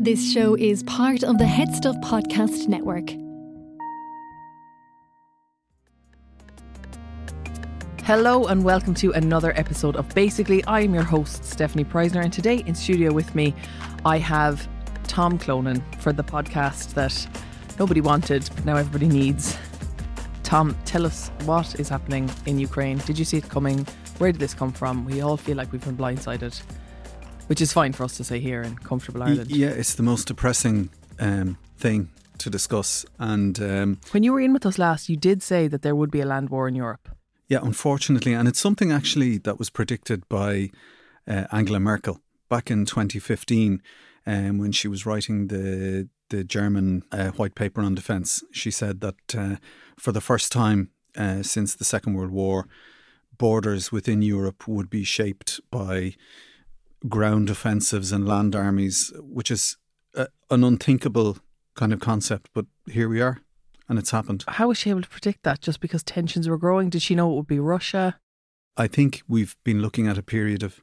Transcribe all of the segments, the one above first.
This show is part of the Head Stuff Podcast Network. Hello and welcome to another episode of Basically. I am your host, Stefanie Preissner, and today in studio with me, I have Tom Clonan for the podcast that nobody wanted, but now everybody needs. Tom, tell us what is happening in Ukraine. Did you see it coming? Where did this come from? We all feel like we've been blindsided which is fine for us to say here in comfortable Ireland. Yeah, it's the most depressing um, thing to discuss. And um, when you were in with us last, you did say that there would be a land war in Europe. Yeah, unfortunately, and it's something actually that was predicted by uh, Angela Merkel back in 2015 um, when she was writing the the German uh, white paper on defence. She said that uh, for the first time uh, since the Second World War, borders within Europe would be shaped by ground offensives and land armies, which is a, an unthinkable kind of concept. But here we are, and it's happened. How was she able to predict that? Just because tensions were growing, did she know it would be Russia? I think we've been looking at a period of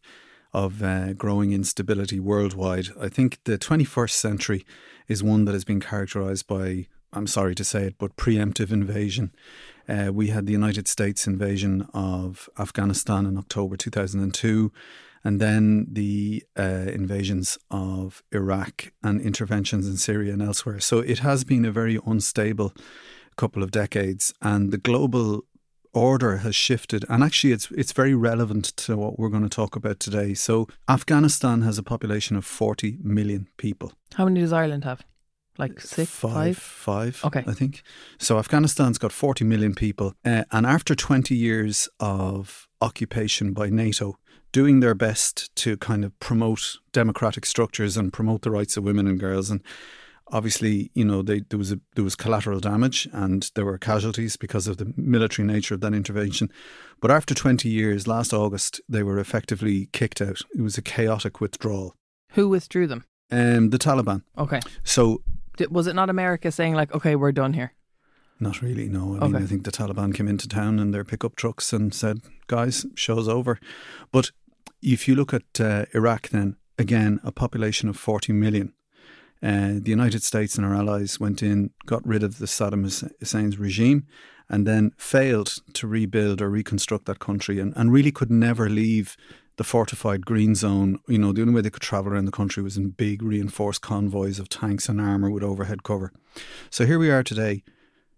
of uh, growing instability worldwide. I think the 21st century is one that has been characterized by, I'm sorry to say it, but preemptive invasion. Uh, we had the United States invasion of Afghanistan in October 2002 and then the uh, invasions of Iraq and interventions in Syria and elsewhere. So it has been a very unstable couple of decades, and the global order has shifted and actually it's it's very relevant to what we're going to talk about today. So Afghanistan has a population of 40 million people. How many does Ireland have? Like six, five, five, okay, I think. So Afghanistan's got 40 million people, uh, and after 20 years of occupation by NATO, doing their best to kind of promote democratic structures and promote the rights of women and girls. And obviously, you know, they, there was a, there was collateral damage and there were casualties because of the military nature of that intervention. But after 20 years, last August, they were effectively kicked out. It was a chaotic withdrawal. Who withdrew them? Um, the Taliban. Okay. So was it not America saying like, okay, we're done here? Not really, no. I mean, I think the Taliban came into town in their pickup trucks and said, guys, show's over. But if you look at uh, Iraq, then again, a population of 40 million. Uh, the United States and our allies went in, got rid of the Saddam Hussein's regime, and then failed to rebuild or reconstruct that country and, and really could never leave the fortified green zone. You know, the only way they could travel around the country was in big reinforced convoys of tanks and armour with overhead cover. So here we are today,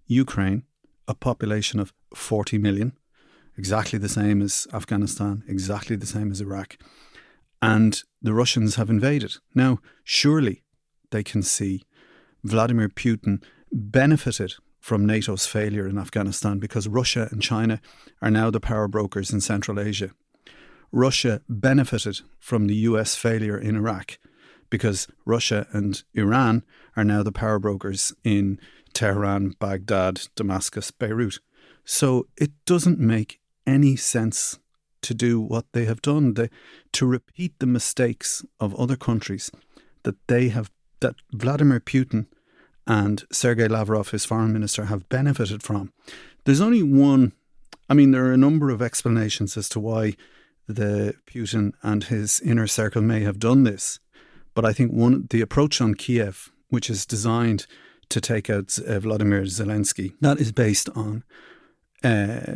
Ukraine, a population of 40 million, exactly the same as Afghanistan, exactly the same as Iraq. And the Russians have invaded. Now, surely they can see Vladimir Putin benefited from NATO's failure in Afghanistan because Russia and China are now the power brokers in Central Asia. Russia benefited from the US failure in Iraq because Russia and Iran are now the power brokers in Tehran, Baghdad, Damascus, Beirut. So it doesn't make any sense to do what they have done, they, to repeat the mistakes of other countries that they have, that Vladimir Putin and Sergei Lavrov, his foreign minister, have benefited from. There's only one, I mean, there are a number of explanations as to why the Putin and his inner circle may have done this. But I think one, the approach on Kiev, which is designed to take out uh, Vladimir Zelensky, that is based on uh,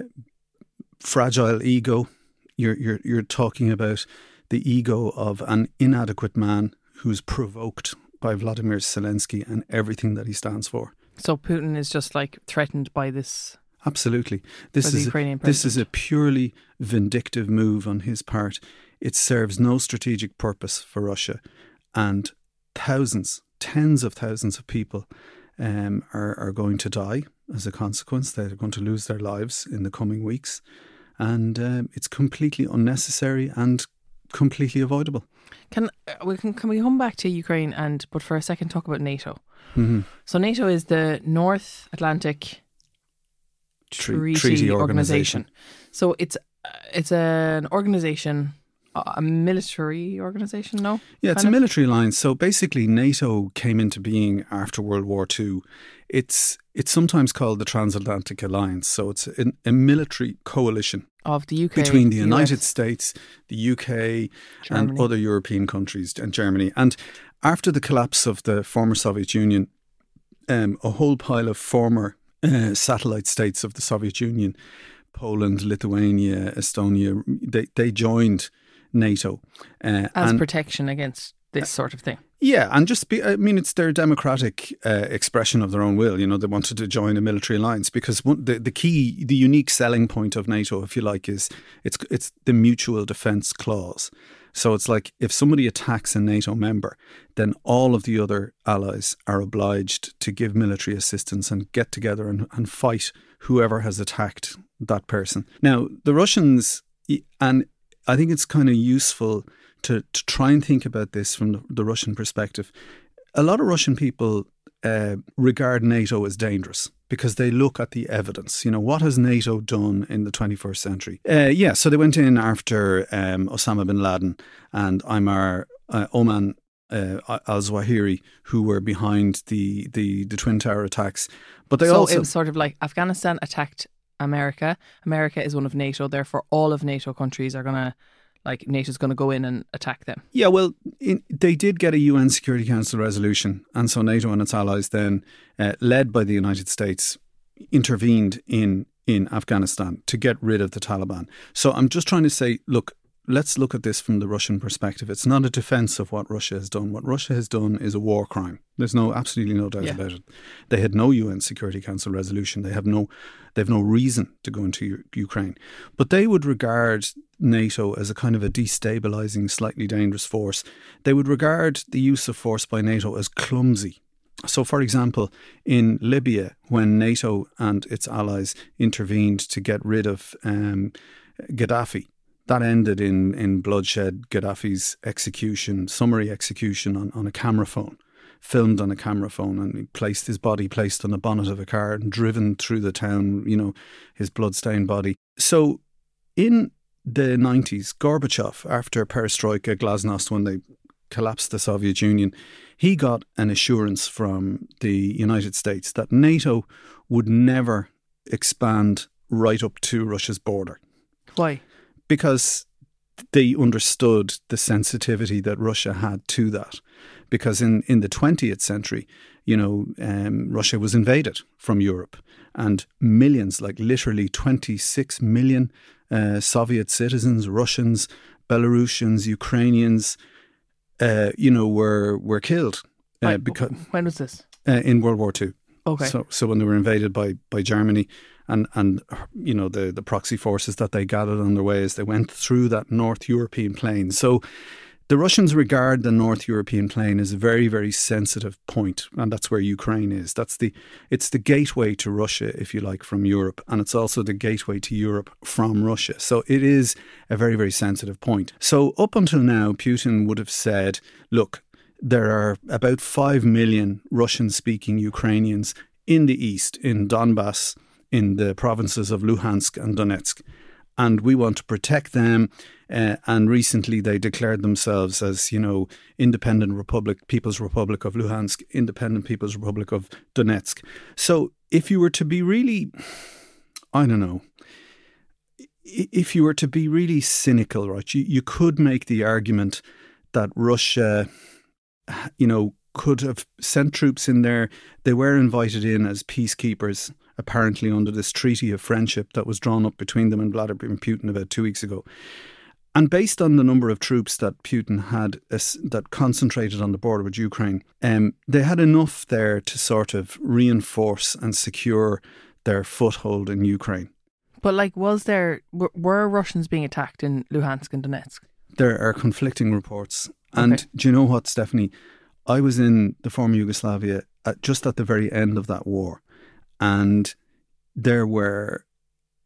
fragile ego. You're, you're, you're talking about the ego of an inadequate man who's provoked by Vladimir Zelensky and everything that he stands for. So Putin is just like threatened by this. Absolutely, this is a, this is a purely vindictive move on his part. It serves no strategic purpose for Russia, and thousands, tens of thousands of people um, are are going to die as a consequence. They're going to lose their lives in the coming weeks and um, it's completely unnecessary and completely avoidable. Can uh, we can, can we come back to Ukraine and but for a second talk about NATO? Mm-hmm. So NATO is the North Atlantic Treaty, Treaty Organization. So it's uh, it's an organization a military organization, no? Yeah, it's a military alliance. So basically, NATO came into being after World War II. It's it's sometimes called the Transatlantic Alliance. So it's a, a military coalition of the UK between the US. United States, the UK, and other European countries and Germany. And after the collapse of the former Soviet Union, um, a whole pile of former uh, satellite states of the Soviet Union, Poland, Lithuania, Estonia, they, they joined NATO. Uh, as and protection against this sort of thing. yeah, and just be, I mean, it's their democratic uh, expression of their own will. You know, they wanted to join a military alliance because one, the, the key, the unique selling point of NATO, if you like, is it's, it's the mutual defense clause. So it's like if somebody attacks a NATO member, then all of the other allies are obliged to give military assistance and get together and, and fight whoever has attacked that person. Now, the Russians, and I think it's kind of useful to, to try and think about this from the, the Russian perspective. A lot of Russian people uh, regard NATO as dangerous because they look at the evidence. You know, what has NATO done in the 21st century? Uh, yeah, so they went in after um, Osama bin Laden and Ayman uh, Oman uh, al Zawahiri, who were behind the, the, the Twin Tower attacks. But they so also. it was sort of like Afghanistan attacked America. America is one of NATO, therefore all of NATO countries are gonna like NATO's gonna go in and attack them. Yeah, well, in, they did get a UN Security Council resolution, and so NATO and its allies then, uh, led by the United States, intervened in in Afghanistan to get rid of the Taliban. So I'm just trying to say, look, let's look at this from the Russian perspective. It's not a defense of what Russia has done. What Russia has done is a war crime. There's no absolutely no doubt Yeah. about it. They had no UN Security Council resolution. They have no they have no reason to go into U- Ukraine. But they would regard NATO as a kind of a destabilizing, slightly dangerous force. They would regard the use of force by NATO as clumsy. So, for example, in Libya, when NATO and its allies intervened to get rid of um, Gaddafi, that ended in, in bloodshed, Gaddafi's execution, summary execution on, on a camera phone, filmed on a camera phone, and he placed his body placed on the bonnet of a car and driven through the town, you know, his bloodstained body. So, in the 90s, Gorbachev, after perestroika, glasnost, when they collapsed the Soviet Union, he got an assurance from the United States that NATO would never expand right up to Russia's border Why? Because they understood the sensitivity that Russia had to that. Because in, in the 20th century, you know, um, Russia was invaded from Europe, and millions, like literally 26 million uh, Soviet citizens, Russians, Belarusians, Ukrainians, uh, you know, were were killed uh, because when was this? uh, in World War II. Okay. So, so when they were invaded by, by Germany, and and you know the the proxy forces that they gathered on their way as they went through that North European plain. So, the Russians regard the North European plain as a very very sensitive point, and that's where Ukraine is. That's the it's the gateway to Russia, if you like, from Europe, and it's also the gateway to Europe from Russia. So it is a very very sensitive point. So up until now, Putin would have said, look there are about 5 million Russian speaking Ukrainians in the east, in Donbass, in the provinces of Luhansk and Donetsk. And we want to protect them. Uh, and recently they declared themselves as, you know, independent republic, People's Republic of Luhansk, independent People's Republic of Donetsk. So if you were to be really, I don't know, if you were to be really cynical, right, you, you could make the argument that Russia you know, could have sent troops in there. They were invited in as peacekeepers, apparently under this treaty of friendship that was drawn up between them and Vladimir Putin about two weeks ago. And based on the number of troops that Putin had as, that concentrated on the border with Ukraine, um, they had enough there to sort of reinforce and secure their foothold in Ukraine. But like, was there were, were Russians being attacked in Luhansk and Donetsk? There are conflicting reports. And Okay. do you know what, Stefanie? I was in the former Yugoslavia at, just at the very end of that war, and there were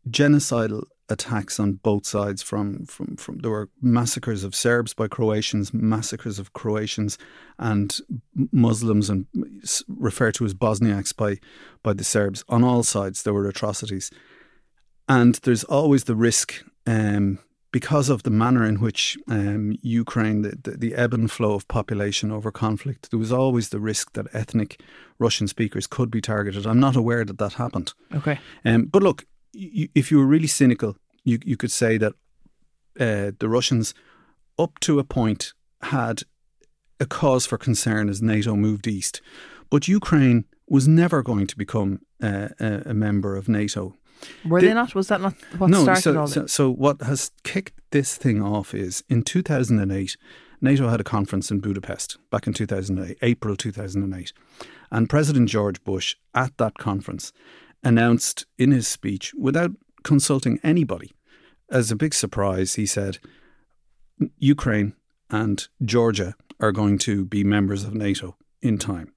genocidal attacks on both sides. From, from, from there were massacres of Serbs by Croatians, massacres of Croatians and Muslims, and referred to as Bosniaks by by the Serbs. On all sides, there were atrocities, and there's always the risk. Um, because of the manner in which um, Ukraine, the, the, the ebb and flow of population over conflict, there was always the risk that ethnic Russian speakers could be targeted. I'm not aware that that happened. Okay. Um, but look, y- if you were really cynical, you you could say that uh, the Russians, up to a point, had a cause for concern as NATO moved east, but Ukraine was never going to become uh, a, a, member of NATO. Were the, they not? Was that not what no, started so, all so, so what has kicked this thing off is in 2008, NATO had a conference in Budapest back in 2008, April 2008. And President George Bush at that conference announced in his speech, without consulting anybody, as a big surprise, he said, Ukraine and Georgia are going to be members of NATO in time.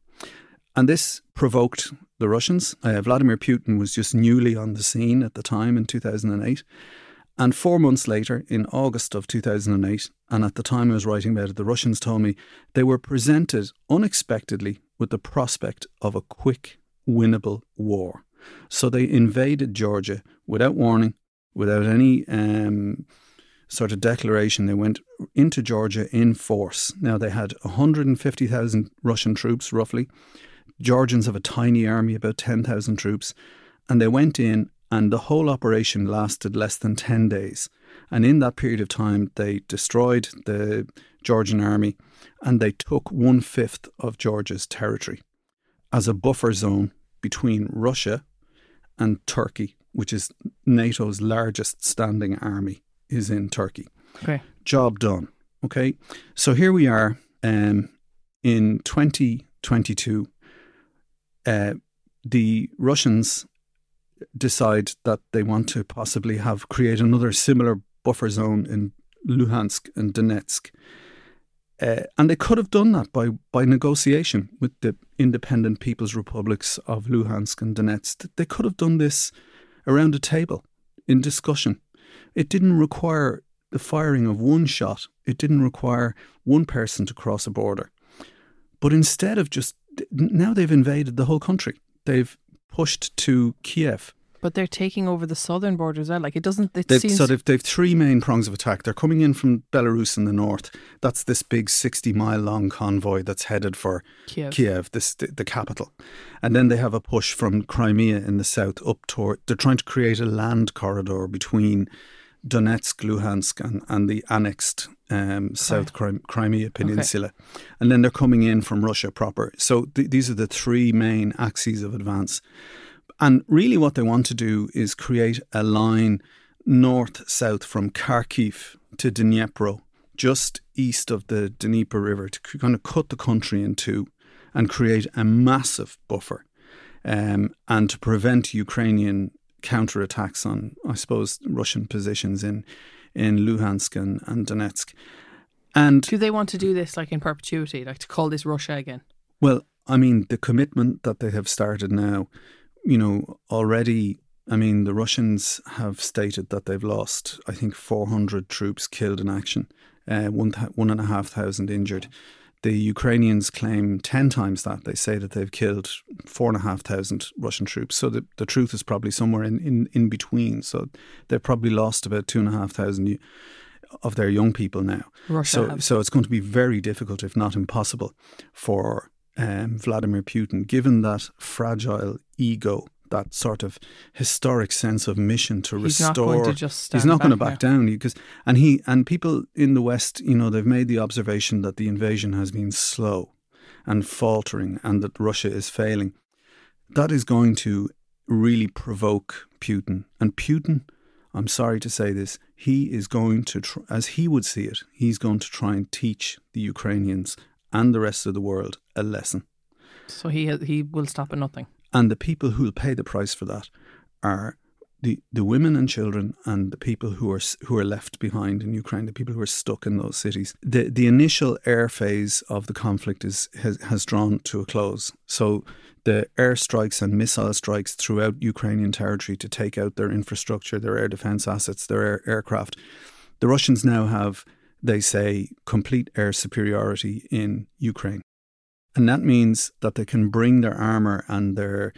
And this provoked the Russians. Uh, Vladimir Putin was just newly on the scene at the time in 2008. And four months later, in August of 2008, and at the time I was writing about it, the Russians told me they were presented unexpectedly with the prospect of a quick, winnable war. So they invaded Georgia without warning, without any um, sort of declaration. They went into Georgia in force. Now they had 150,000 Russian troops, roughly. Georgians have a tiny army, about 10,000 troops. And they went in and the whole operation lasted less than 10 days. And in that period of time, they destroyed the Georgian army and they took one fifth of Georgia's territory as a buffer zone between Russia and Turkey, which is NATO's largest standing army, is in Turkey. Okay. Job done. Okay. So here we are um, in 2022. Uh, the Russians decide that they want to possibly have create another similar buffer zone in Luhansk and Donetsk. Uh, and they could have done that by, by negotiation with the independent people's republics of Luhansk and Donetsk. They could have done this around a table in discussion. It didn't require the firing of one shot, it didn't require one person to cross a border. But instead of just now they've invaded the whole country. They've pushed to Kiev. But they're taking over the southern border as well. Like it doesn't. It they've, seems so they've, they've three main prongs of attack. They're coming in from Belarus in the north. That's this big sixty-mile long convoy that's headed for Kiev, Kiev this the, the, capital. And then they have a push from Crimea in the south up toward. They're trying to create a land corridor between Donetsk, Luhansk, and, and the annexed um, South Crimea Peninsula. Okay. And then they're coming in from Russia proper. So th- these are the three main axes of advance. And really, what they want to do is create a line north south from Kharkiv to Dnipro, just east of the Dnieper River, to kind of cut the country in two and create a massive buffer um, and to prevent Ukrainian counterattacks on, I suppose, Russian positions in in Luhansk and, and Donetsk. And do they want to do this like in perpetuity, like to call this Russia again? Well, I mean, the commitment that they have started now, you know, already. I mean, the Russians have stated that they've lost, I think, 400 troops killed in action, uh, one, one and a half thousand injured. The Ukrainians claim 10 times that. They say that they've killed 4,500 Russian troops. So the, the truth is probably somewhere in, in, in between. So they've probably lost about 2,500 of their young people now. Russia so, so it's going to be very difficult, if not impossible, for um, Vladimir Putin, given that fragile ego that sort of historic sense of mission to he's restore. Not going to just he's not going to back down because and he and people in the West, you know, they've made the observation that the invasion has been slow and faltering, and that Russia is failing. That is going to really provoke Putin, and Putin. I'm sorry to say this. He is going to, tr- as he would see it, he's going to try and teach the Ukrainians and the rest of the world a lesson. So he he will stop at nothing. And the people who will pay the price for that are the, the women and children and the people who are who are left behind in Ukraine, the people who are stuck in those cities. The the initial air phase of the conflict is has, has drawn to a close. So the airstrikes and missile strikes throughout Ukrainian territory to take out their infrastructure, their air defense assets, their air, aircraft. The Russians now have, they say, complete air superiority in Ukraine. And that means that they can bring their armour and their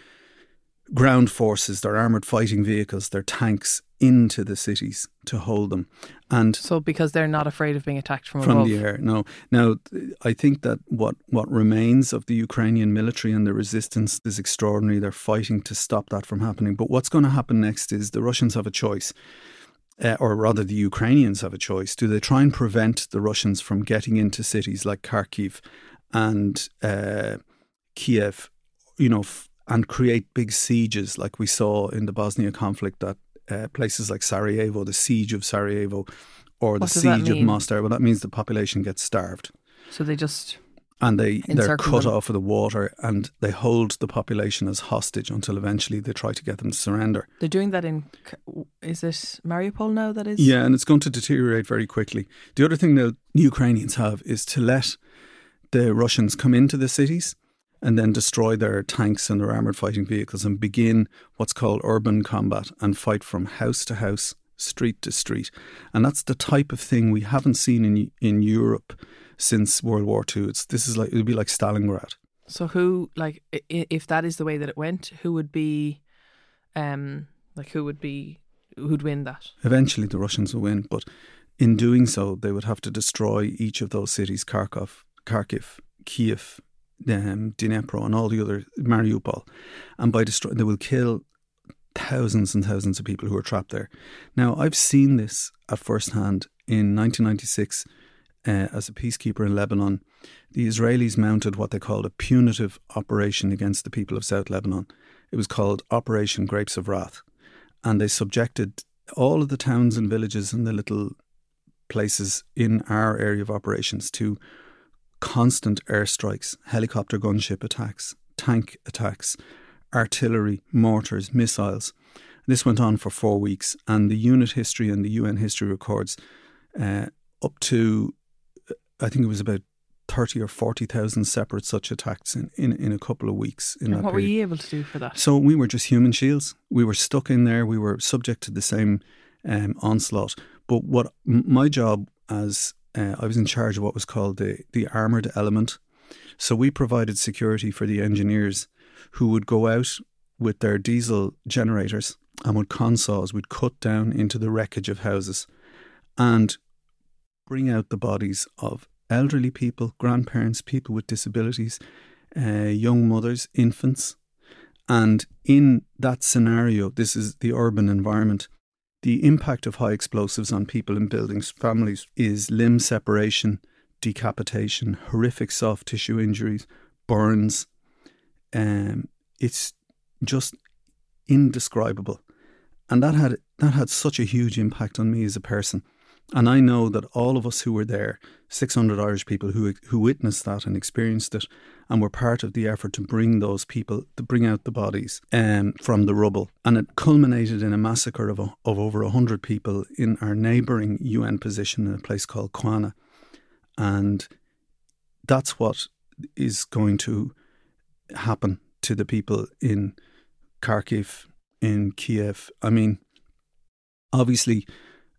ground forces, their armoured fighting vehicles, their tanks into the cities to hold them. And so because they're not afraid of being attacked from, from above. the air. No. Now I think that what, what remains of the Ukrainian military and the resistance is extraordinary. They're fighting to stop that from happening. But what's going to happen next is the Russians have a choice. uh, or rather the Ukrainians have a choice. Do they try and prevent the Russians from getting into cities like Kharkiv and uh, Kiev, you know, f- and create big sieges like we saw in the Bosnia conflict that uh, places like Sarajevo, the siege of Sarajevo, or the siege of Mostar. Well, that means the population gets starved. So they just and they they're cut them. off of the water and they hold the population as hostage until eventually they try to get them to surrender. They're doing that in is it Mariupol now that is Yeah, and it's going to deteriorate very quickly. The other thing that Ukrainians have is to let the Russians come into the cities and then destroy their tanks and their armored fighting vehicles and begin what's called urban combat and fight from house to house, street to street. And that's the type of thing we haven't seen in in Europe since World War II. It's this is like it would be like Stalingrad. So who like if that is the way that it went, who would be, um, like who would be who'd win that? Eventually, the Russians will win, but in doing so, they would have to destroy each of those cities: Kharkov, Kharkiv, Kiev, um, Dnipro, and all the other Mariupol. And by destroy, they will kill thousands and thousands of people who are trapped there. Now, I've seen this at first hand in 1996 uh, as a peacekeeper in Lebanon, the Israelis mounted what they called a punitive operation against the people of South Lebanon. It was called Operation Grapes of Wrath. And they subjected all of the towns and villages and the little places in our area of operations to constant airstrikes, helicopter gunship attacks, tank attacks, artillery, mortars, missiles. This went on for four weeks, and the unit history and the UN history records uh, up to I think it was about thirty or forty thousand separate such attacks in, in, in a couple of weeks. In and that what period. were you able to do for that? So we were just human shields. We were stuck in there. We were subject to the same um, onslaught. But what my job as uh, I was in charge of what was called the the armored element. So we provided security for the engineers who would go out with their diesel generators and with consaws would cut down into the wreckage of houses and bring out the bodies of elderly people, grandparents, people with disabilities, uh, young mothers, infants. And in that scenario, this is the urban environment. The impact of high explosives on people in buildings, families, is limb separation, decapitation, horrific soft tissue injuries, burns. Um, it's just indescribable, and that had that had such a huge impact on me as a person. And I know that all of us who were there, 600 Irish people who who witnessed that and experienced it, and were part of the effort to bring those people, to bring out the bodies um, from the rubble. And it culminated in a massacre of, a, of over 100 people in our neighbouring UN position in a place called Qana. And that's what is going to happen to the people in Kharkiv, in Kiev. I mean, obviously,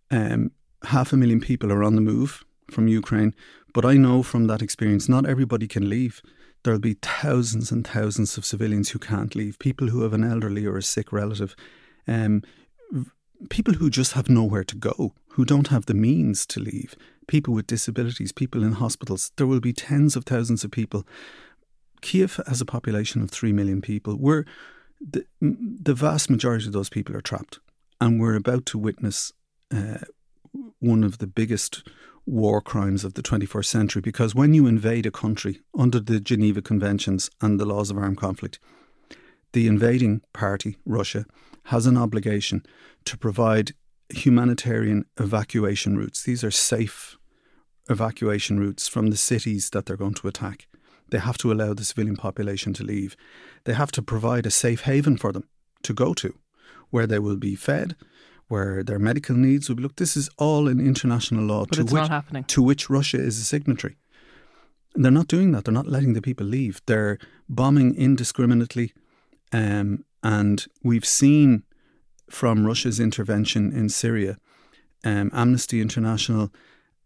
um, half a million people are on the move from Ukraine. But I know from that experience, not everybody can leave. There'll be thousands and thousands of civilians who can't leave, people who have an elderly or a sick relative, um, people who just have nowhere to go, who don't have the means to leave, people with disabilities, people in hospitals. There will be tens of thousands of people. Kiev has a population of 3 million people. We're, the, the vast majority of those people are trapped. And we're about to witness uh, one of the biggest war crimes of the 21st century because when you invade a country under the Geneva Conventions and the laws of armed conflict, the invading party, Russia, has an obligation to provide humanitarian evacuation routes. These are safe evacuation routes from the cities that they're going to attack. They have to allow the civilian population to leave. They have to provide a safe haven for them to go to, where they will be fed, where their medical needs would be looked. This is all in international law but to, which, to which Russia is a signatory. And they're not doing that. They're not letting the people leave. They're bombing indiscriminately. Um, and we've seen from Russia's intervention in Syria, um, Amnesty International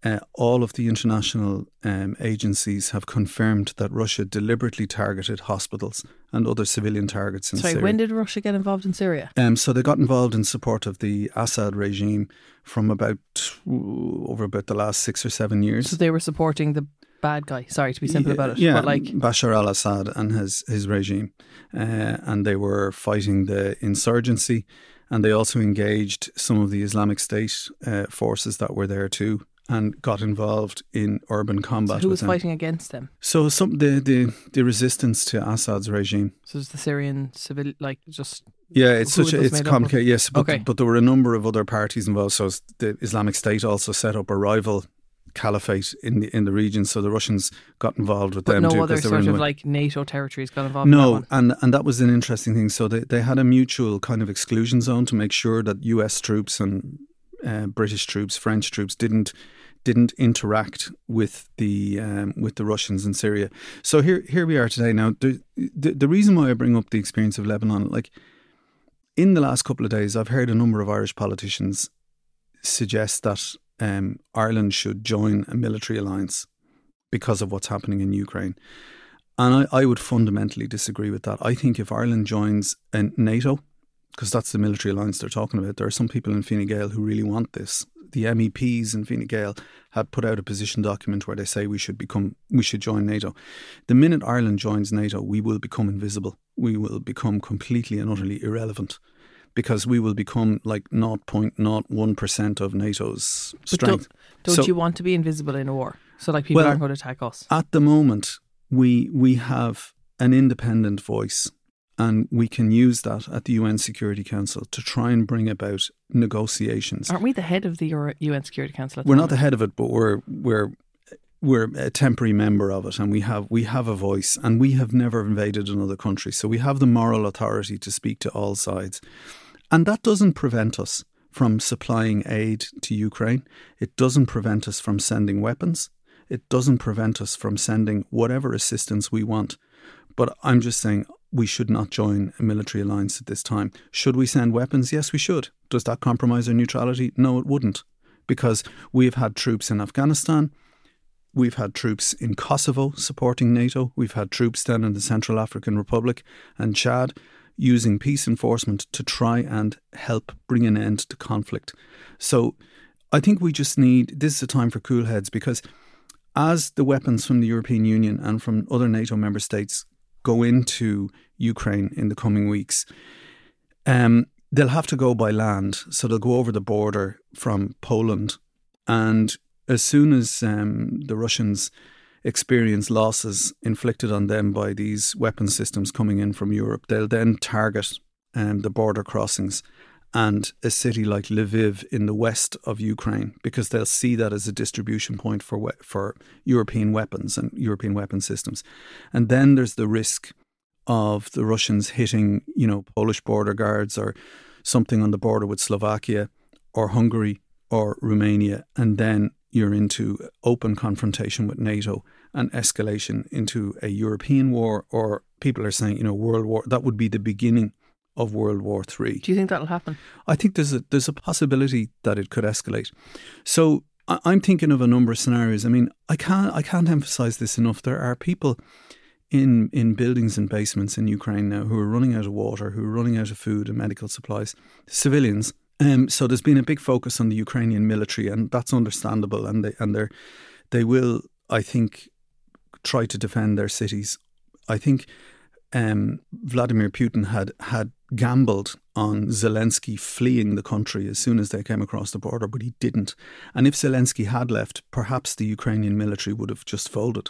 uh, all of the international um, agencies have confirmed that Russia deliberately targeted hospitals and other civilian targets in Sorry, Syria. when did Russia get involved in Syria? Um, so they got involved in support of the Assad regime from about over about the last six or seven years. So they were supporting the bad guy. Sorry to be simple yeah, about it. Yeah, but like Bashar al-Assad and his his regime, uh, and they were fighting the insurgency, and they also engaged some of the Islamic State uh, forces that were there too and got involved in urban combat. So who was fighting against them? So some the, the the resistance to Assad's regime. So it's the Syrian civil, like just yeah, it's such a, it's made up of? complicated. Yes, but Okay. but there were a number of other parties involved. So the Islamic State also set up a rival caliphate in the in the region. So the Russians got involved with but them no too other because they were sort of like NATO territories got involved. in that No, one? and and that was an interesting thing. So they, they had a mutual kind of exclusion zone to make sure that U.S. troops and uh, British troops, French troops didn't didn't interact with the um, with the Russians in Syria. So here here we are today. Now the, the the reason why I bring up the experience of Lebanon, like in the last couple of days, I've heard a number of Irish politicians suggest that um, Ireland should join a military alliance because of what's happening in Ukraine. And I, I would fundamentally disagree with that. I think if Ireland joins NATO, because that's the military alliance they're talking about, there are some people in Fine Gael who really want this. The MEPs in Fine Gael have put out a position document where they say we should become, we should join NATO. The minute Ireland joins NATO, we will become invisible. We will become completely and utterly irrelevant because we will become like 0.01% of NATO's But strength. don't, don't So- you want to be invisible in a war? So like people Well, aren't going to attack us. At the moment, we we have an independent voice, and we can use that at the UN Security Council to try and bring about negotiations. Aren't we the head of the UN Security Council? At We're the not the head of it, but we're we're we're a temporary member of it, and we have we have a voice, and we have never invaded another country, so we have the moral authority to speak to all sides, and that doesn't prevent us from supplying aid to Ukraine. It doesn't prevent us from sending weapons. It doesn't prevent us from sending whatever assistance we want. But I'm just saying we should not join a military alliance at this time. Should we send weapons? Yes, we should. Does that compromise our neutrality? No, it wouldn't. Because we've had troops in Afghanistan, we've had troops in Kosovo supporting NATO, we've had troops then in the Central African Republic and Chad using peace enforcement to try and help bring an end to conflict. So I think we just need this is a time for cool heads because as the weapons from the European Union and from other NATO member states go into Ukraine in the coming weeks, um, they'll have to go by land. So they'll go over the border from Poland. And as soon as um, the Russians experience losses inflicted on them by these weapon systems coming in from Europe, they'll then target um, the border crossings and a city like Lviv in the west of Ukraine because they'll see that as a distribution point for we- for European weapons and European weapon systems. And then there's the risk of the Russians hitting, you know, Polish border guards or something on the border with Slovakia or Hungary or Romania and then you're into open confrontation with NATO and escalation into a European war or people are saying, you know, world war that would be the beginning of World War Three. Do you think that'll happen? I think there's a there's a possibility that it could escalate. So I- I'm thinking of a number of scenarios. I mean, I can't I can't emphasize this enough. There are people in in buildings and basements in Ukraine now who are running out of water, who are running out of food and medical supplies. Civilians. Um, so there's been a big focus on the Ukrainian military, and that's understandable. And they and they they will, I think, try to defend their cities. I think um, Vladimir Putin had had gambled on Zelensky fleeing the country as soon as they came across the border, but he didn't. And if Zelensky had left, perhaps the Ukrainian military would have just folded.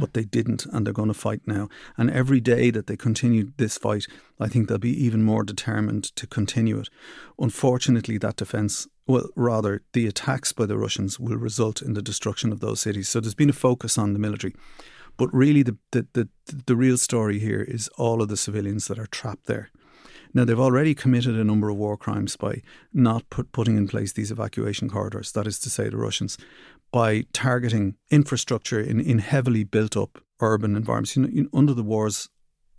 But they didn't, and they're going to fight now. And every day that they continue this fight, I think they'll be even more determined to continue it. Unfortunately, that defence, well, rather, the attacks by the Russians will result in the destruction of those cities. So there's been a focus on the military. But really, the, the, the, the real story here is all of the civilians that are trapped there. Now, they've already committed a number of war crimes by not put, putting in place these evacuation corridors, that is to say, the Russians, by targeting infrastructure in, in heavily built up urban environments. You know, under the wars,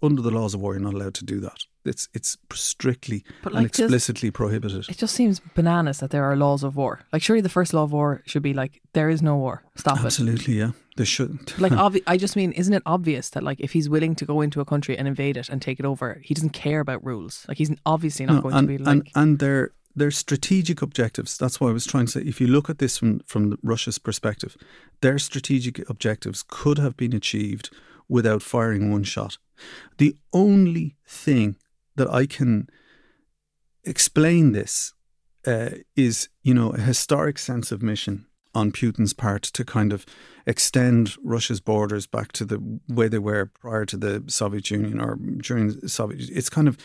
under the laws of war, you're not allowed to do that. It's, it's strictly But, and like, does- explicitly prohibited. It just seems bananas that there are laws of war. Like, surely the first law of war should be like, there is no war. Stop it. Absolutely, yeah. There should. Like, obvi- I just mean, isn't it obvious that like if he's willing to go into a country and invade it and take it over, he doesn't care about rules. Like, he's obviously not No, going and, to be like. and, and their their strategic objectives. That's why I was trying to say. If you look at this from from the Russia's perspective, their strategic objectives could have been achieved without firing one shot. The only thing that I can explain this uh, is, you know, a historic sense of mission on Putin's part to kind of extend Russia's borders back to the way they were prior to the Soviet Union or during the Soviet. It's kind of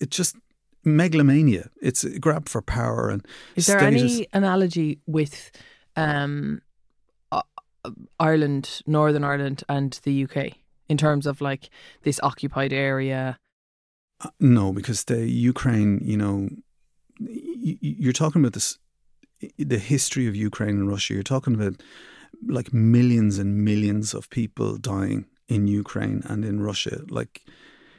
it just megalomania. It's a grab for power and. Is there status. any analogy with um, Ireland, Northern Ireland, and the UK in terms of like this occupied area? No, because the Ukraine, you know, you're talking about this, the history of Ukraine and Russia. You're talking about like millions and millions of people dying in Ukraine and in Russia. Like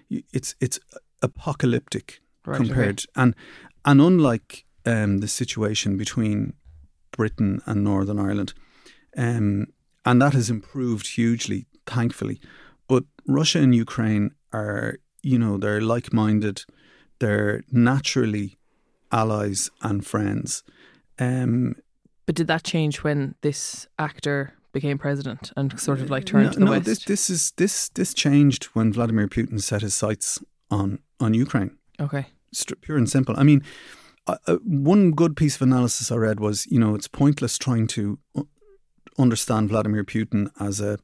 it's it's apocalyptic right, compared okay. and and unlike um, the situation between Britain and Northern Ireland, um, and that has improved hugely, thankfully. But Russia and Ukraine are, you know, they're like-minded. They're naturally allies and friends. Um, but did that change when this actor became president and sort of like turned no, to the no, west? this this is this this changed when Vladimir Putin set his sights on on Ukraine. Okay, pure and simple. I mean, uh, uh, one good piece of analysis I read was, you know, it's pointless trying to understand Vladimir Putin as a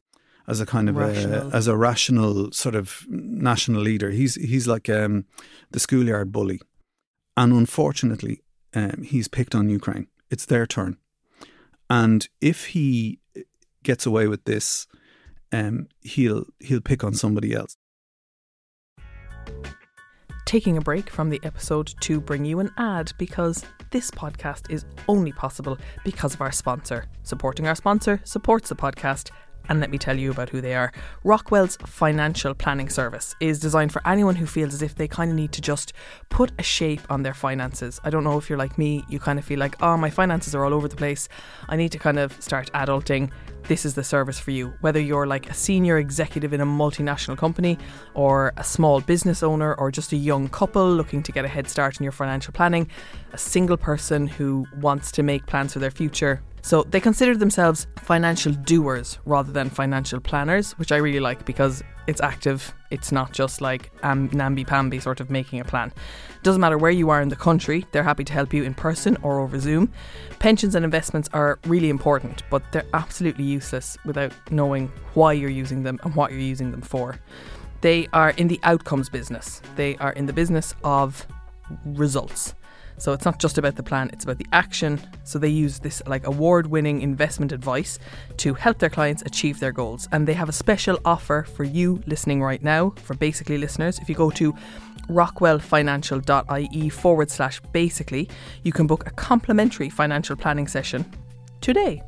as a kind of a, as a rational sort of national leader. He's he's like um, the schoolyard bully, and unfortunately, um, he's picked on Ukraine. It's their turn, and if he gets away with this, um, he'll he'll pick on somebody else taking a break from the episode to bring you an ad because this podcast is only possible because of our sponsor. Supporting our sponsor supports the podcast and let me tell you about who they are. Rockwell's financial planning service is designed for anyone who feels as if they kind of need to just put a shape on their finances. I don't know if you're like me, you kind of feel like, oh, my finances are all over the place. I need to kind of start adulting this is the service for you. Whether you're like a senior executive in a multinational company, or a small business owner, or just a young couple looking to get a head start in your financial planning, a single person who wants to make plans for their future, so they consider themselves financial doers rather than financial planners, which I really like because it's active. It's not just like um, namby pamby sort of making a plan. Doesn't matter where you are in the country, they're happy to help you in person or over Zoom. Pensions and investments are really important, but they're absolutely useless without knowing why you're using them and what you're using them for. They are in the outcomes business, they are in the business of results. So it's not just about the plan, it's about the action. So they use this like award winning investment advice to help their clients achieve their goals. And they have a special offer for you listening right now, for basically listeners. If you go to rockwellfinancial.ie forward slash basically, you can book a complimentary financial planning session today.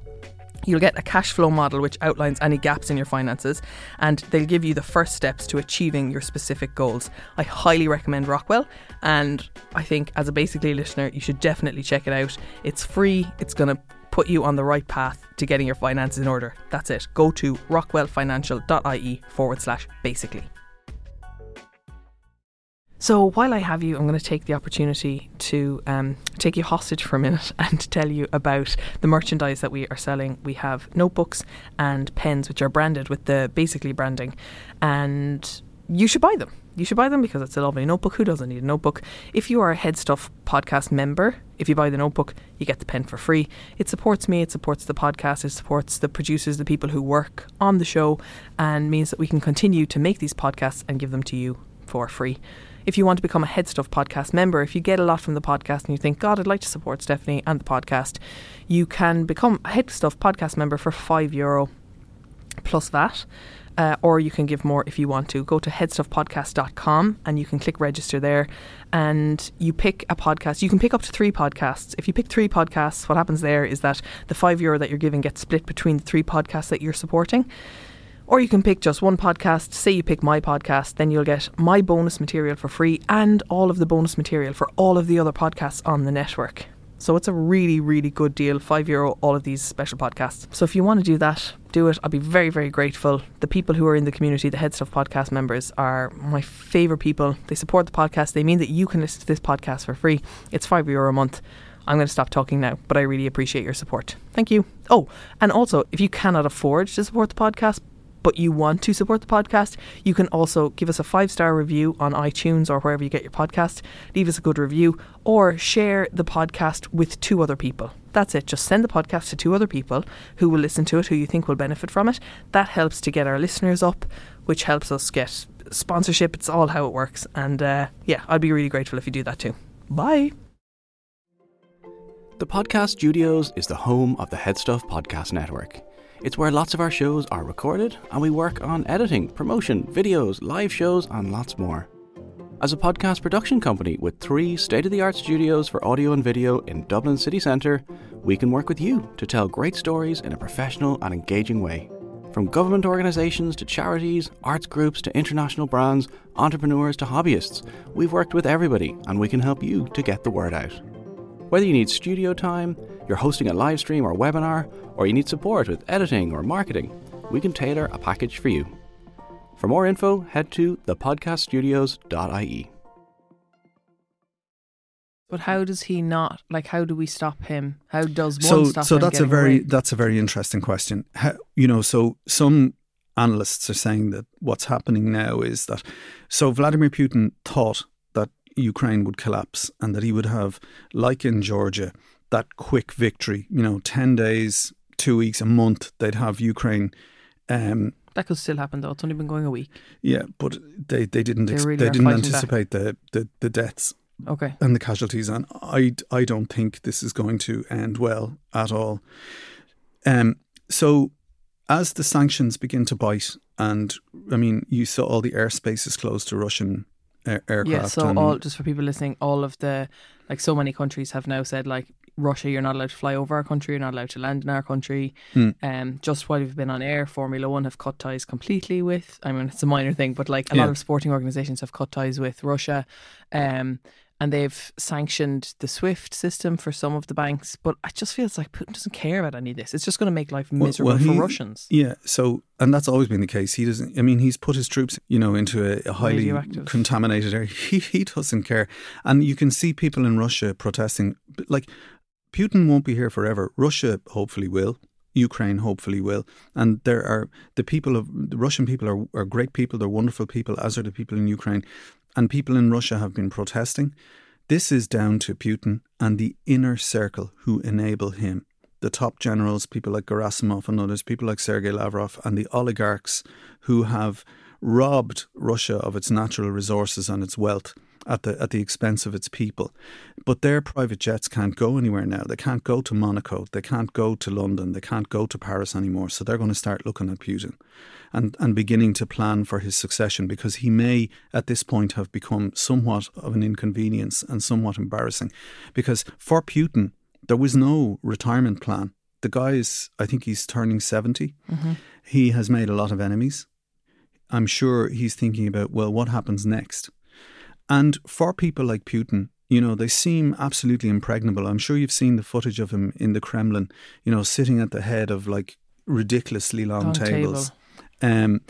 You'll get a cash flow model which outlines any gaps in your finances and they'll give you the first steps to achieving your specific goals. I highly recommend Rockwell and I think as a basically listener, you should definitely check it out. It's free, it's going to put you on the right path to getting your finances in order. That's it. Go to rockwellfinancial.ie forward slash basically. So while I have you, I'm going to take the opportunity to um, take you hostage for a minute and tell you about the merchandise that we are selling. We have notebooks and pens, which are branded with the basically branding, and you should buy them. You should buy them because it's a lovely notebook. Who doesn't need a notebook? If you are a Head Stuff podcast member, if you buy the notebook, you get the pen for free. It supports me, it supports the podcast, it supports the producers, the people who work on the show, and means that we can continue to make these podcasts and give them to you for free if you want to become a Head Stuff podcast member, if you get a lot from the podcast and you think, God, I'd like to support Stefanie and the podcast, you can become a Head Stuff podcast member for five euro plus that. Uh, or you can give more if you want to. Go to headstuffpodcast.com and you can click register there and you pick a podcast. You can pick up to three podcasts. If you pick three podcasts, what happens there is that the five euro that you're giving gets split between the three podcasts that you're supporting. Or you can pick just one podcast. Say you pick my podcast, then you'll get my bonus material for free and all of the bonus material for all of the other podcasts on the network. So it's a really, really good deal. Five euro, all of these special podcasts. So if you want to do that, do it. I'll be very, very grateful. The people who are in the community, the Head Stuff podcast members, are my favourite people. They support the podcast. They mean that you can listen to this podcast for free. It's five euro a month. I'm going to stop talking now, but I really appreciate your support. Thank you. Oh, and also, if you cannot afford to support the podcast, but you want to support the podcast, you can also give us a five star review on iTunes or wherever you get your podcast, leave us a good review, or share the podcast with two other people. That's it. Just send the podcast to two other people who will listen to it, who you think will benefit from it. That helps to get our listeners up, which helps us get sponsorship. It's all how it works. And uh, yeah, I'd be really grateful if you do that too. Bye. The Podcast Studios is the home of the Headstuff Podcast Network. It's where lots of our shows are recorded, and we work on editing, promotion, videos, live shows, and lots more. As a podcast production company with three state of the art studios for audio and video in Dublin city centre, we can work with you to tell great stories in a professional and engaging way. From government organisations to charities, arts groups to international brands, entrepreneurs to hobbyists, we've worked with everybody and we can help you to get the word out. Whether you need studio time, you're hosting a live stream or webinar, or you need support with editing or marketing, we can tailor a package for you. For more info, head to thepodcaststudios.ie. But how does he not? Like, how do we stop him? How does one so, stop so him that's a very away? that's a very interesting question. How, you know, so some analysts are saying that what's happening now is that so Vladimir Putin thought that Ukraine would collapse and that he would have, like in Georgia, that quick victory. You know, ten days, two weeks, a month, they'd have Ukraine. Um, That could still happen though. It's only been going a week. yeah, but they, they didn't They ex- really they didn't anticipate the, the, the deaths Okay. and the casualties. And I, I don't think this is going to end well at all. Um, so, as the sanctions begin to bite, and I mean, you saw all the airspace is closed to Russian air- aircraft. Yeah. So all just for people listening, all of the like so many countries have now said like Russia, you're not allowed to fly over our country. You're not allowed to land in our country. Hmm. Um, just while we've been on air, Formula One have cut ties completely with. I mean, it's a minor thing, but like a lot of sporting organisations have cut ties with Russia. Um, and they've sanctioned the SWIFT system for some of the banks, but it just feels like Putin doesn't care about any of this. It's just going to make life miserable well, for he- Russians. Yeah, so and that's always been the case. He doesn't. I mean, he's put his troops, you know, into a, a highly contaminated area. He he doesn't care, and you can see people in Russia protesting. Like Putin won't be here forever. Russia hopefully will. Ukraine hopefully will, and there are the people of the Russian people are, are great people. They're wonderful people, as are the people in Ukraine, and people in Russia have been protesting. This is down to Putin and the inner circle who enable him the top generals, people like Gerasimov and others, people like Sergei Lavrov, and the oligarchs who have robbed Russia of its natural resources and its wealth at the at the expense of its people. But their private jets can't go anywhere now. They can't go to Monaco. They can't go to London. They can't go to Paris anymore. So they're going to start looking at Putin and, and beginning to plan for his succession because he may at this point have become somewhat of an inconvenience and somewhat embarrassing. Because for Putin, there was no retirement plan. The guy is, I think he's turning 70. Mm-hmm. He has made a lot of enemies. I'm sure he's thinking about, well, what happens next? And for people like Putin, you know, they seem absolutely impregnable. I'm sure you've seen the footage of him in the Kremlin, you know, sitting at the head of like ridiculously long, Long tables. Um,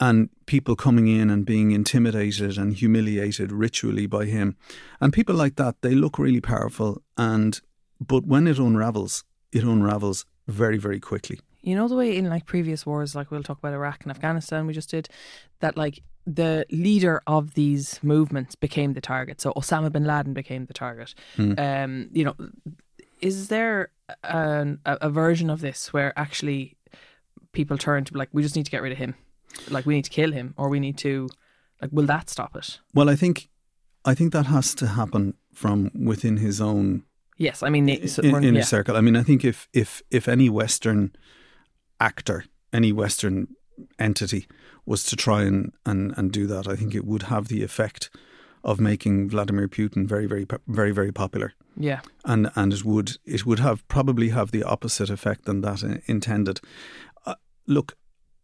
and people coming in and being intimidated and humiliated ritually by him. And people like that, they look really powerful. And but when it unravels, it unravels very, very quickly. You know the way in like previous wars, like we'll talk about Iraq and Afghanistan, we just did that. Like the leader of these movements became the target. So Osama bin Laden became the target. Um, you know, is there an, a, a version of this where actually people turn to like, we just need to get rid of him, like we need to kill him, or we need to, like, will that stop it? Well, I think, I think that has to happen from within his own Yes, I mean, in, we're- in yeah. a circle. I mean, I think if if if any Western actor, any Western entity was to try and, and, and do that, I think it would have the effect of making Vladimir Putin very, very, very, very popular. yeah, and and it would it would have probably have the opposite effect than that intended. Uh, look,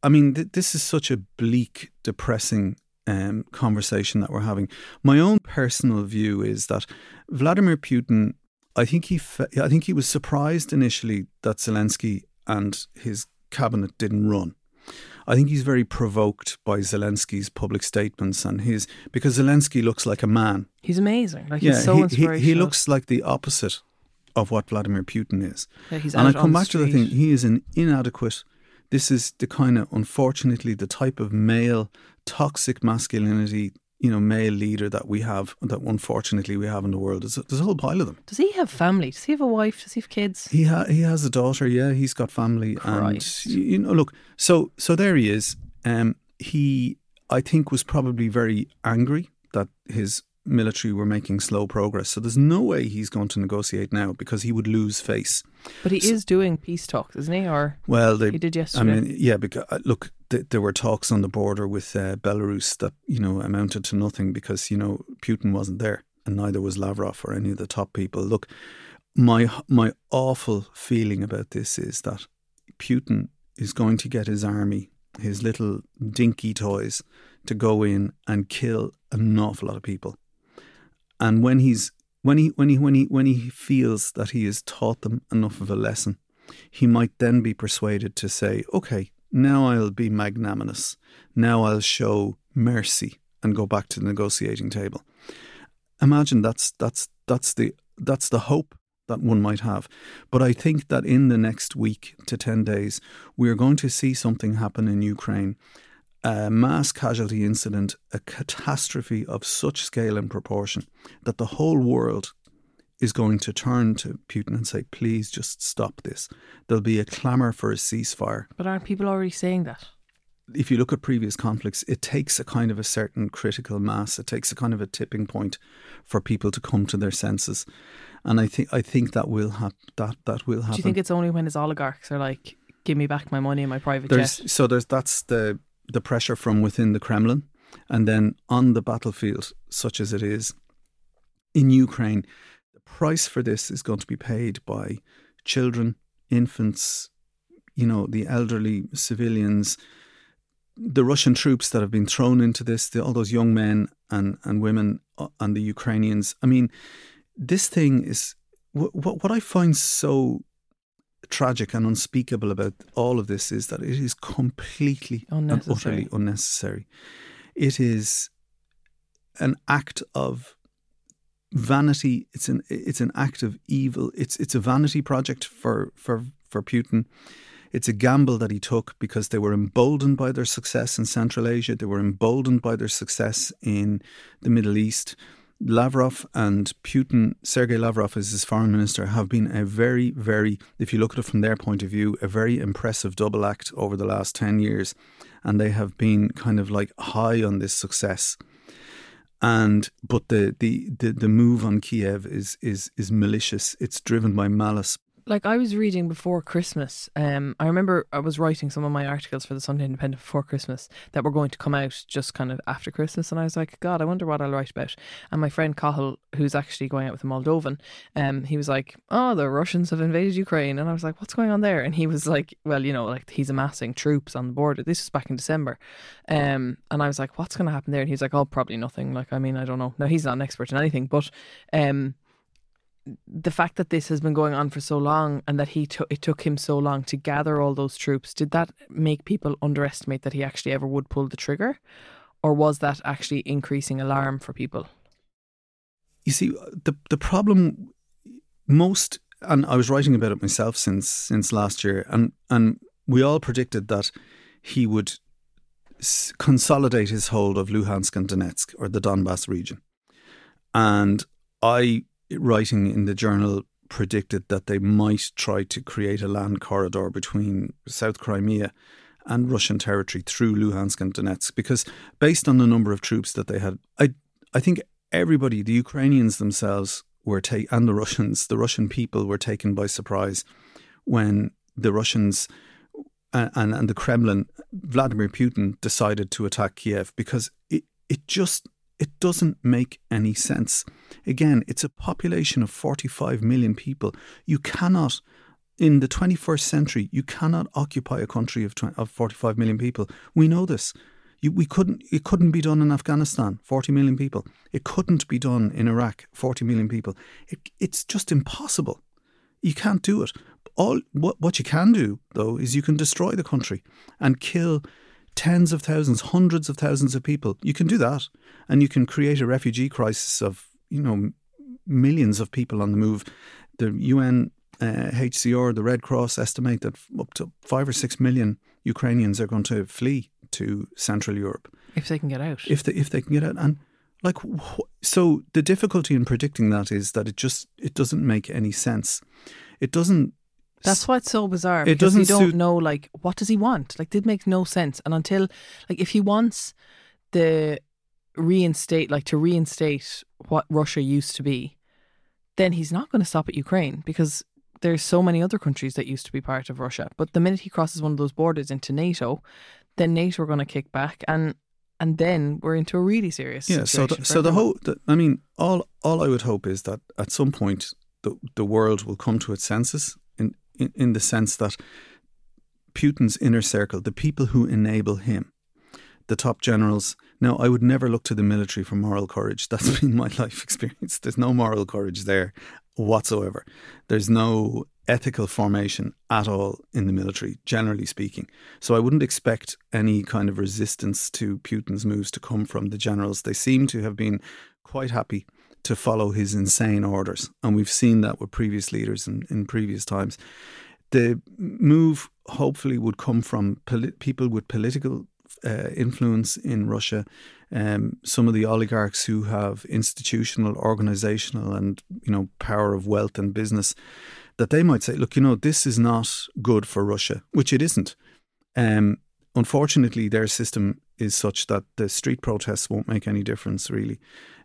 I mean, th- this is such a bleak, depressing um, conversation that we're having. My own personal view is that Vladimir Putin, I think he, fe- I think he was surprised initially that Zelensky and his cabinet didn't run. I think he's very provoked by Zelensky's public statements and his because Zelensky looks like a man he's amazing. Like he's so he, he, inspirational. he looks like the opposite of what Vladimir Putin is. Yeah, and I come back to the thing: he is an inadequate, This is the kind of, unfortunately, the type of male toxic masculinity you know, male leader that we have, that unfortunately we have in the world. There's a, there's a whole pile of them. Does he have family? Does he have a wife? Does he have kids? He ha- he has a daughter. Yeah, he's got family, Christ. and you know, look, so so there he is. Um, he, I think, was probably very angry that his military were making slow progress. So there's no way he's going to negotiate now because he would lose face. But he So- is doing peace talks, isn't he? Or Well, they he did yesterday. I mean, yeah, because uh, look, th- there were talks on the border with uh, Belarus that you know amounted to nothing because you know Putin wasn't there, and neither was Lavrov or any of the top people. Look, my my awful feeling about this is that Putin is going to get his army, his little dinky toys, to go in and kill an awful lot of people, and when he's when he when he when he when he feels that he has taught them enough of a lesson he might then be persuaded to say, okay, now I'll be magnanimous. Now I'll show mercy and go back to the negotiating table. Imagine that's that's that's the that's the hope that one might have. But I think that in the next week to 10 days, we are going to see something happen in Ukraine. A mass casualty incident, a catastrophe of such scale and proportion that the whole world is going to turn to Putin and say, please just stop this. There'll be a clamour for a ceasefire. but aren't people already saying that? If you look at previous conflicts, it takes a kind of a certain critical mass. It takes a kind of a tipping point for people to come to their senses, and I think I think that will hap- that that will happen. Do you think it's only when his oligarchs are like, "Give me back my money and my private there's jet"? so there's that's the the pressure from within the Kremlin, and then on the battlefield, such as it is in Ukraine, the price for this is going to be paid by children, infants, you know, the elderly, civilians, the Russian troops that have been thrown into this, the, all those young men and and women, uh, and the Ukrainians. I mean, this thing is what what I find so tragic and unspeakable about all of this is that it is completely and utterly unnecessary. It is an act of vanity. It's an it's an act of evil. It's it's a vanity project for for for Putin. It's a gamble that he took because they were emboldened by their success in Central Asia. They were emboldened by their success in the Middle East. Lavrov and Putin, Sergei Lavrov as his foreign minister, have been a very, very, if you look at it from their point of view, a very impressive double act over the last 10 years. And they have been kind of like high on this success. And but the the, the, the move on Kiev is is is malicious. It's driven by malice. Like I was reading before Christmas. Um, I remember I was writing some of my articles for the Sunday Independent before Christmas that were going to come out just kind of after Christmas, and I was like, God, I wonder what I'll write about. And my friend Cahill, who's actually going out with a Moldovan, um, he was like, Oh, the Russians have invaded Ukraine, and I was like, What's going on there? And he was like, Well, you know, like he's amassing troops on the border. This was back in December, um, and I was like, What's going to happen there? And he was like, Oh, probably nothing. Like, I mean, I don't know. Now he's not an expert in anything, but um the fact that this has been going on for so long and that he took it took him so long to gather all those troops did that make people underestimate that he actually ever would pull the trigger? Or was that actually increasing alarm for people? You see, the the problem most, and I was writing about it myself since since last year, and and we all predicted that he would s- consolidate his hold of Luhansk and Donetsk or the Donbass region, and I, writing in the journal, predicted that they might try to create a land corridor between South Crimea and Russian territory through Luhansk and Donetsk, because based on the number of troops that they had, I I think everybody, the Ukrainians themselves were taken, and the Russians, the Russian people were taken by surprise when the Russians and, and, and the Kremlin, Vladimir Putin, decided to attack Kiev because it, it just it doesn't make any sense. Again, it's a population of 45 million people. You cannot, in the 21st century, you cannot occupy a country of, 20, of 45 million people. We know this. You, we couldn't. It couldn't be done in Afghanistan. Forty million people. It couldn't be done in Iraq. Forty million people. It, it's just impossible. You can't do it. All what what you can do though is you can destroy the country and kill tens of thousands, hundreds of thousands of people. You can do that, and you can create a refugee crisis of you know millions of people on the move. The UN uh, HCR, the Red Cross, estimate that up to five or six million Ukrainians are going to flee to Central Europe if they can get out. If they if they can get out, and like so, the difficulty in predicting that is that it just it doesn't make any sense. It doesn't. That's why it's so bizarre. It doesn't. You don't suit, know like what does he want? Like, it makes no sense. And until like if he wants the reinstate, like to reinstate what Russia used to be, then he's not going to stop at Ukraine because there's so many other countries that used to be part of Russia. But the minute he crosses one of those borders into NATO, then NATO are going to kick back, and and then we're into a really serious yeah. So the, so the whole, the, I mean, all all I would hope is that at some point the the world will come to its senses in in, in the sense that Putin's inner circle, the people who enable him, the top generals. Now, I would never look to the military for moral courage. That's been my life experience. There's no moral courage there whatsoever. There's no ethical formation at all in the military, generally speaking. So I wouldn't expect any kind of resistance to Putin's moves to come from the generals. They seem to have been quite happy to follow his insane orders. And we've seen that with previous leaders in, in previous times. The move hopefully would come from poli- people with political uh, influence in Russia, um, some of the oligarchs who have institutional, organizational, and you know power of wealth and business, that they might say, look, you know, this is not good for Russia, which it isn't. Um, unfortunately, their system is such that the street protests won't make any difference, really.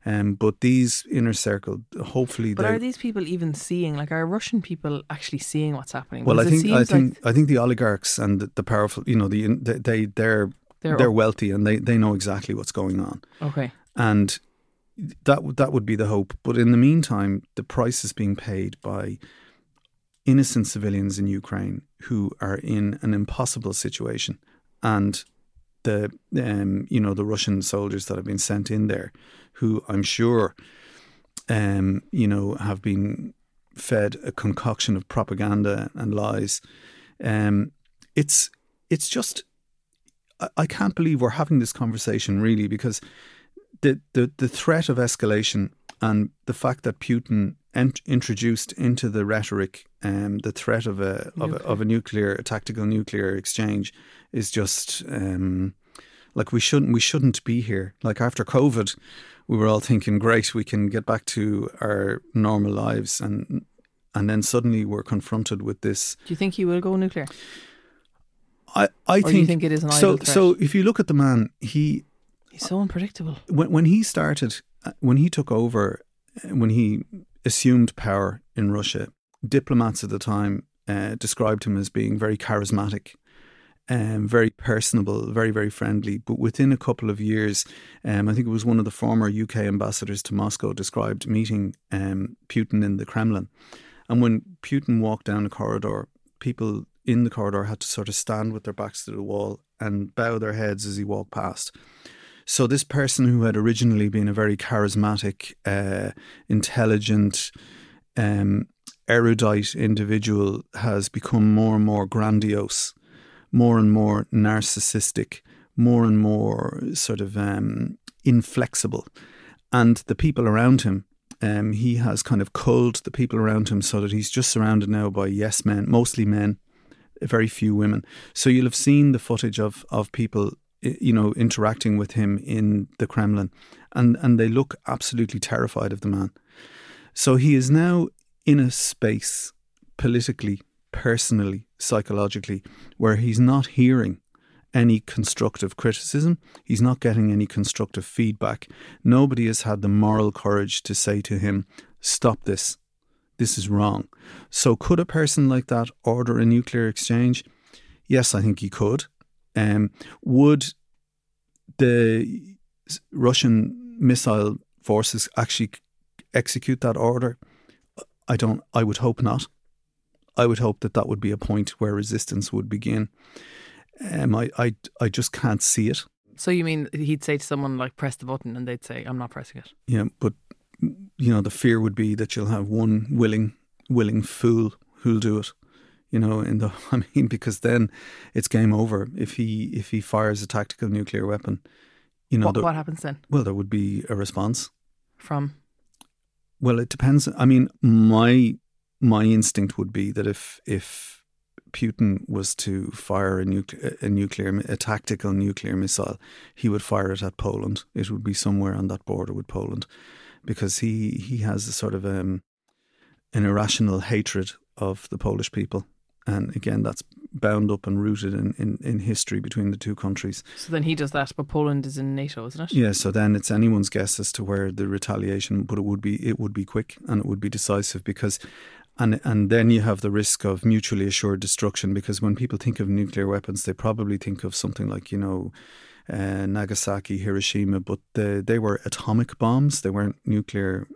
Um, but these inner circle, hopefully, but are these people even seeing? Like, are Russian people actually seeing what's happening? Well, I think I think like I think the oligarchs and the, the powerful, you know, the they they're they're, they're wealthy and they, they know exactly what's going on. Okay. And that that would be the hope. But in the meantime, the price is being paid by innocent civilians in Ukraine who are in an impossible situation, and the um, you know the Russian soldiers that have been sent in there, who I'm sure, um, you know, have been fed a concoction of propaganda and lies. Um, it's it's just I can't believe we're having this conversation really because the, the, the threat of escalation and the fact that Putin ent- introduced into the rhetoric um, the threat of a, of a, of a nuclear a tactical nuclear exchange is just um, like we shouldn't we shouldn't be here. Like after COVID, we were all thinking, great, we can get back to our normal lives, and and then suddenly we're confronted with this. Do you think he will go nuclear? I, I think, think, it is an so. So if you look at the man, he he's so unpredictable. When when he started, uh, when he took over, uh, when he assumed power in Russia, diplomats at the time uh, described him as being very charismatic. Um, very personable, very, very friendly. But within a couple of years, um, I think it was one of the former UK ambassadors to Moscow described meeting um, Putin in the Kremlin. And when Putin walked down the corridor, people in the corridor had to sort of stand with their backs to the wall and bow their heads as he walked past. So this person who had originally been a very charismatic, uh, intelligent, um, erudite individual has become more and more grandiose, more and more narcissistic, more and more sort of um, inflexible. And the people around him, um, he has kind of culled the people around him so that he's just surrounded now by yes men, mostly men, very few women. So you'll have seen the footage of of people you know interacting with him in the Kremlin and and they look absolutely terrified of the man. So he is now in a space politically, personally, psychologically where he's not hearing any constructive criticism. He's not getting any constructive feedback. Nobody has had the moral courage to say to him, Stop this this is wrong. So, could a person like that order a nuclear exchange? Yes, I think he could. Um, would the Russian missile forces actually execute that order? I don't. I would hope not. I would hope that that would be a point where resistance would begin. Um, I, I, I just can't see it. So you mean he'd say to someone like press the button and they'd say I'm not pressing it? Yeah, but you know, the fear would be that you'll have one willing, willing fool who'll do it. You know, in the I mean, because then it's game over. If he if he fires a tactical nuclear weapon, you know, what, there, what happens then? Well, there would be a response from. Well, it depends. I mean, my my instinct would be that if if Putin was to fire a nuclear, a nuclear, a tactical nuclear missile, he would fire it at Poland. It would be somewhere on that border with Poland, because he he has a sort of um, an irrational hatred of the Polish people, and again, that's bound up and rooted in, in, in history between the two countries. So then he does that, but Poland is in NATO, isn't it? Yeah. So then it's anyone's guess as to where the retaliation, but it would be it would be quick and it would be decisive because and and then you have the risk of mutually assured destruction because when people think of nuclear weapons, they probably think of something like you know. Uh, Nagasaki, Hiroshima, but the, they were atomic bombs. They weren't nuclear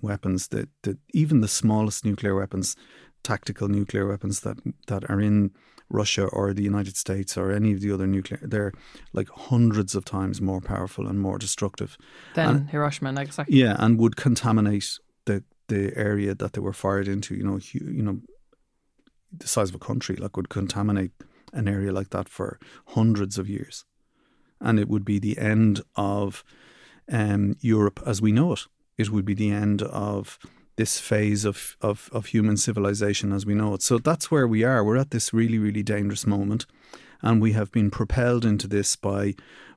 weapons. That even the smallest nuclear weapons, tactical nuclear weapons that that are in Russia or the United States or any of the other nuclear, they're like hundreds of times more powerful and more destructive than and, Hiroshima and Nagasaki. Yeah, and would contaminate the the area that they were fired into, you know, you know, the size of a country, like would contaminate an area like that for hundreds of years, and it would be the end of um, Europe as we know it. It would be the end of this phase of, of, of human civilization as we know it. So that's where we are. We're at this really, really dangerous moment, and we have been propelled into this by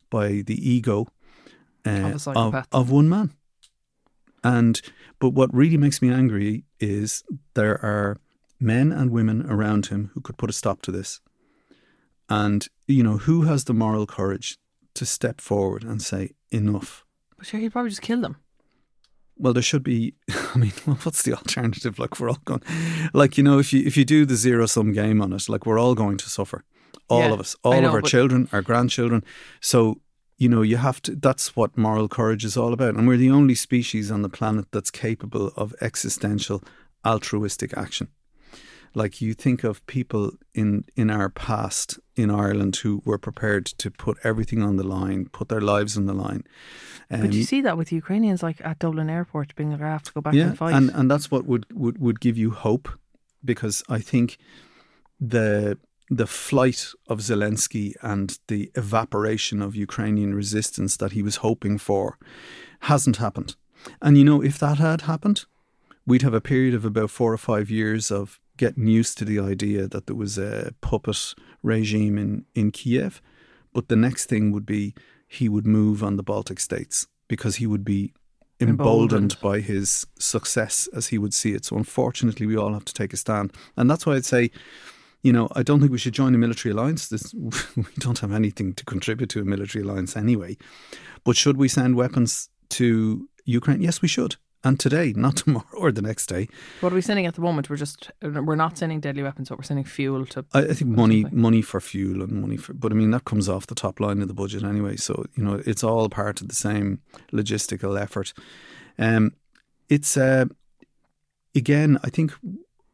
by the ego uh, of, of one man. And but what really makes me angry is there are men and women around him who could put a stop to this. And you know, who has the moral courage to step forward and say enough? But sure, he'd probably just kill them. Well, there should be. I mean, what's the alternative? Like we're all going, like you know, if you if you do the zero sum game on it, like we're all going to suffer, all yeah, of us, all know, of our children, our grandchildren. So you know, you have to, that's what moral courage is all about. And we're the only species on the planet that's capable of existential altruistic action. Like you think of people in, in our past in Ireland who were prepared to put everything on the line, put their lives on the line. Um, but you see that with Ukrainians, like at Dublin Airport, being like, I have to go back yeah, and fight. And, and that's what would, would, would give you hope because I think the the flight of Zelensky and the evaporation of Ukrainian resistance that he was hoping for hasn't happened. And you know, if that had happened, we'd have a period of about four or five years of getting used to the idea that there was a puppet regime in, in Kiev. But the next thing would be he would move on the Baltic states because he would be emboldened, emboldened by his success as he would see it. So unfortunately, we all have to take a stand. And that's why I'd say you know, I don't think we should join a military alliance. This, we don't have anything to contribute to a military alliance anyway. But should we send weapons to Ukraine? Yes, we should. And today, not tomorrow or the next day. What are we sending at the moment? We're just we're not sending deadly weapons, but we're sending fuel to. I, I think money, something. money for fuel and money for. But I mean that comes off the top line of the budget anyway. So you know it's all part of the same logistical effort. Um, it's uh, again, I think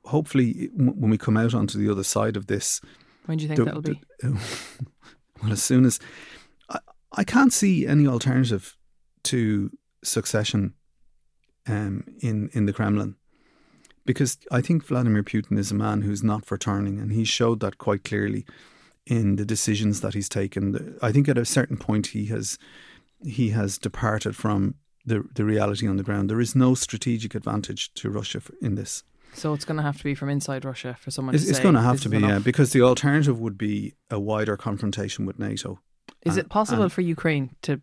hopefully, when we come out onto the other side of this, when do you think the, that'll be? The, well, as soon as I, I can't see any alternative to succession um, in in the Kremlin, because I think Vladimir Putin is a man who's not for turning, and he showed that quite clearly in the decisions that he's taken. I think at a certain point he has he has departed from the the reality on the ground. There is no strategic advantage to Russia in this. So it's going to have to be from inside Russia for someone it's, to It's going to have to be, enough. yeah, because the alternative would be a wider confrontation with NATO. Is it possible for Ukraine to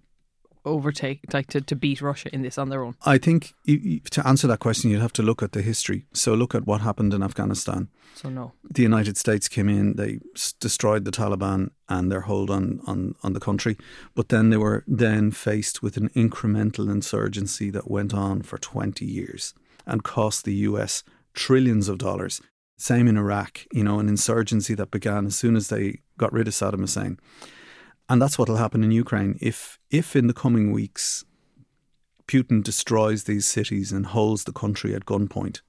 overtake, like to, to beat Russia in this on their own? I think to answer that question, you'd have to look at the history. So look at what happened in Afghanistan. So no, the United States came in, they destroyed the Taliban and their hold on on on the country, but then they were then faced with an incremental insurgency that went on for twenty years and cost the U.S trillions of dollars. Same in Iraq, you know, an insurgency that began as soon as they got rid of Saddam Hussein. And that's what will happen in Ukraine. If, if in the coming weeks Putin destroys these cities and holds the country at gunpoint,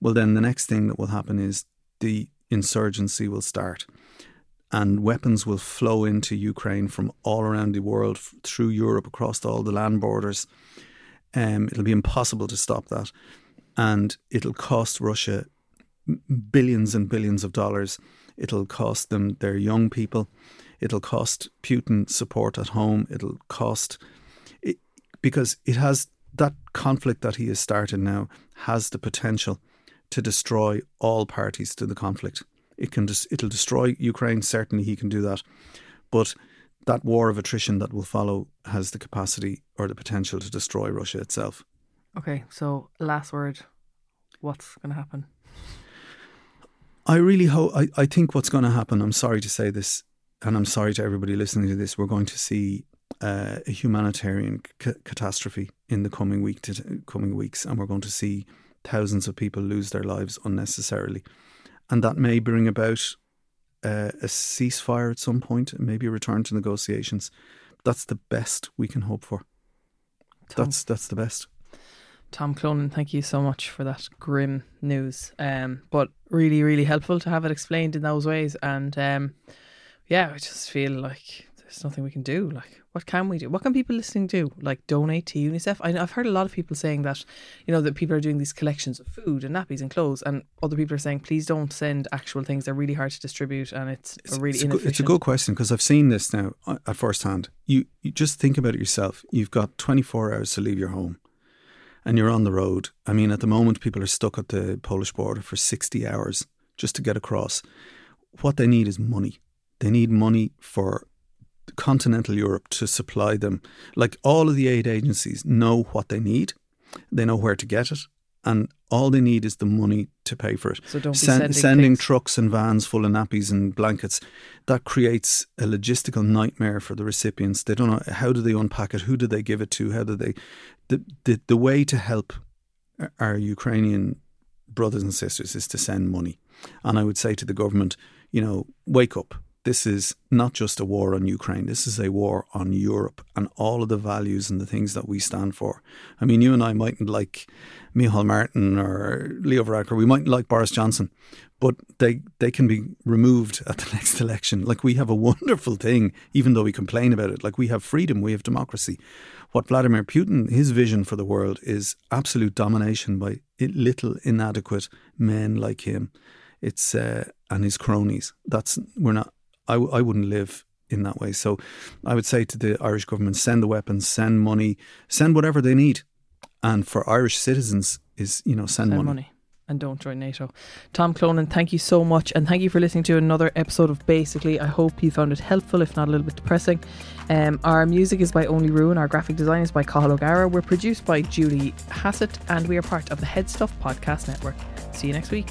well, then the next thing that will happen is the insurgency will start and weapons will flow into Ukraine from all around the world, through Europe, across all the land borders. Um, it'll be impossible to stop that and it'll cost Russia billions and billions of dollars. It'll cost them their young people. It'll cost Putin support at home. It'll cost it, because it has that conflict that he has started now has the potential to destroy all parties to the conflict. It can dis- it'll destroy Ukraine. Certainly, he can do that. But that war of attrition that will follow has the capacity or the potential to destroy Russia itself. Okay, so last word. What's going to happen? I really hope. I, I think what's going to happen. I'm sorry to say this, and I'm sorry to everybody listening to this. We're going to see uh, a humanitarian c- catastrophe in the coming week to, coming weeks, and we're going to see thousands of people lose their lives unnecessarily, and that may bring about uh, a ceasefire at some point, maybe a return to negotiations. That's the best we can hope for. Tom, that's that's the best. Tom Clonan, thank you so much for that grim news. Um, but really, really helpful to have it explained in those ways. And um, yeah, I just feel like there's nothing we can do. Like, what can we do? What can people listening do? Like, donate to UNICEF? I, have heard a lot of people saying that, you know, that people are doing these collections of food and nappies and clothes, and other people are saying, please don't send actual things. They're really hard to distribute, and it's, it's really it's inefficient. A, it's a good question because I've seen this now uh, at first hand. You, you just think about it yourself. You've got 24 hours to leave your home and you're on the road. I mean, at the moment, people are stuck at the Polish border for 60 hours just to get across. What they need is money. They need money for continental Europe to supply them. Like all of the aid agencies know what they need, they know where to get it, and all they need is the money to pay for it. So don't Sen- sending, sending trucks and vans full of nappies and blankets. That creates a logistical nightmare for the recipients. They don't know how do they unpack it, who do they give it to, how do they. The the, the way to help our Ukrainian brothers and sisters is to send money, and I would say to the government, you know, wake up this is not just a war on Ukraine. This is a war on Europe and all of the values and the things that we stand for. I mean, you and I mightn't like Micheál Martin or Leo Varadkar. We mightn't like Boris Johnson, but they they can be removed at the next election. Like we have a wonderful thing, even though we complain about it. Like we have freedom, we have democracy. What Vladimir Putin, his vision for the world is absolute domination by little inadequate men like him. It's uh, and his cronies. That's we're not I, I wouldn't live in that way. So I would say to the Irish government, send the weapons, send money, send whatever they need. And for Irish citizens is, you know, send, send money. money. And don't join NATO. Tom Clonan, thank you so much. And thank you for listening to another episode of Basically. I hope you found it helpful, if not a little bit depressing. Um, our music is by Only Ruin. Our graphic design is by Cathal O'Gara. We're produced by Julie Hassett. And we are part of the HeadStuff Podcast Network. See you next week.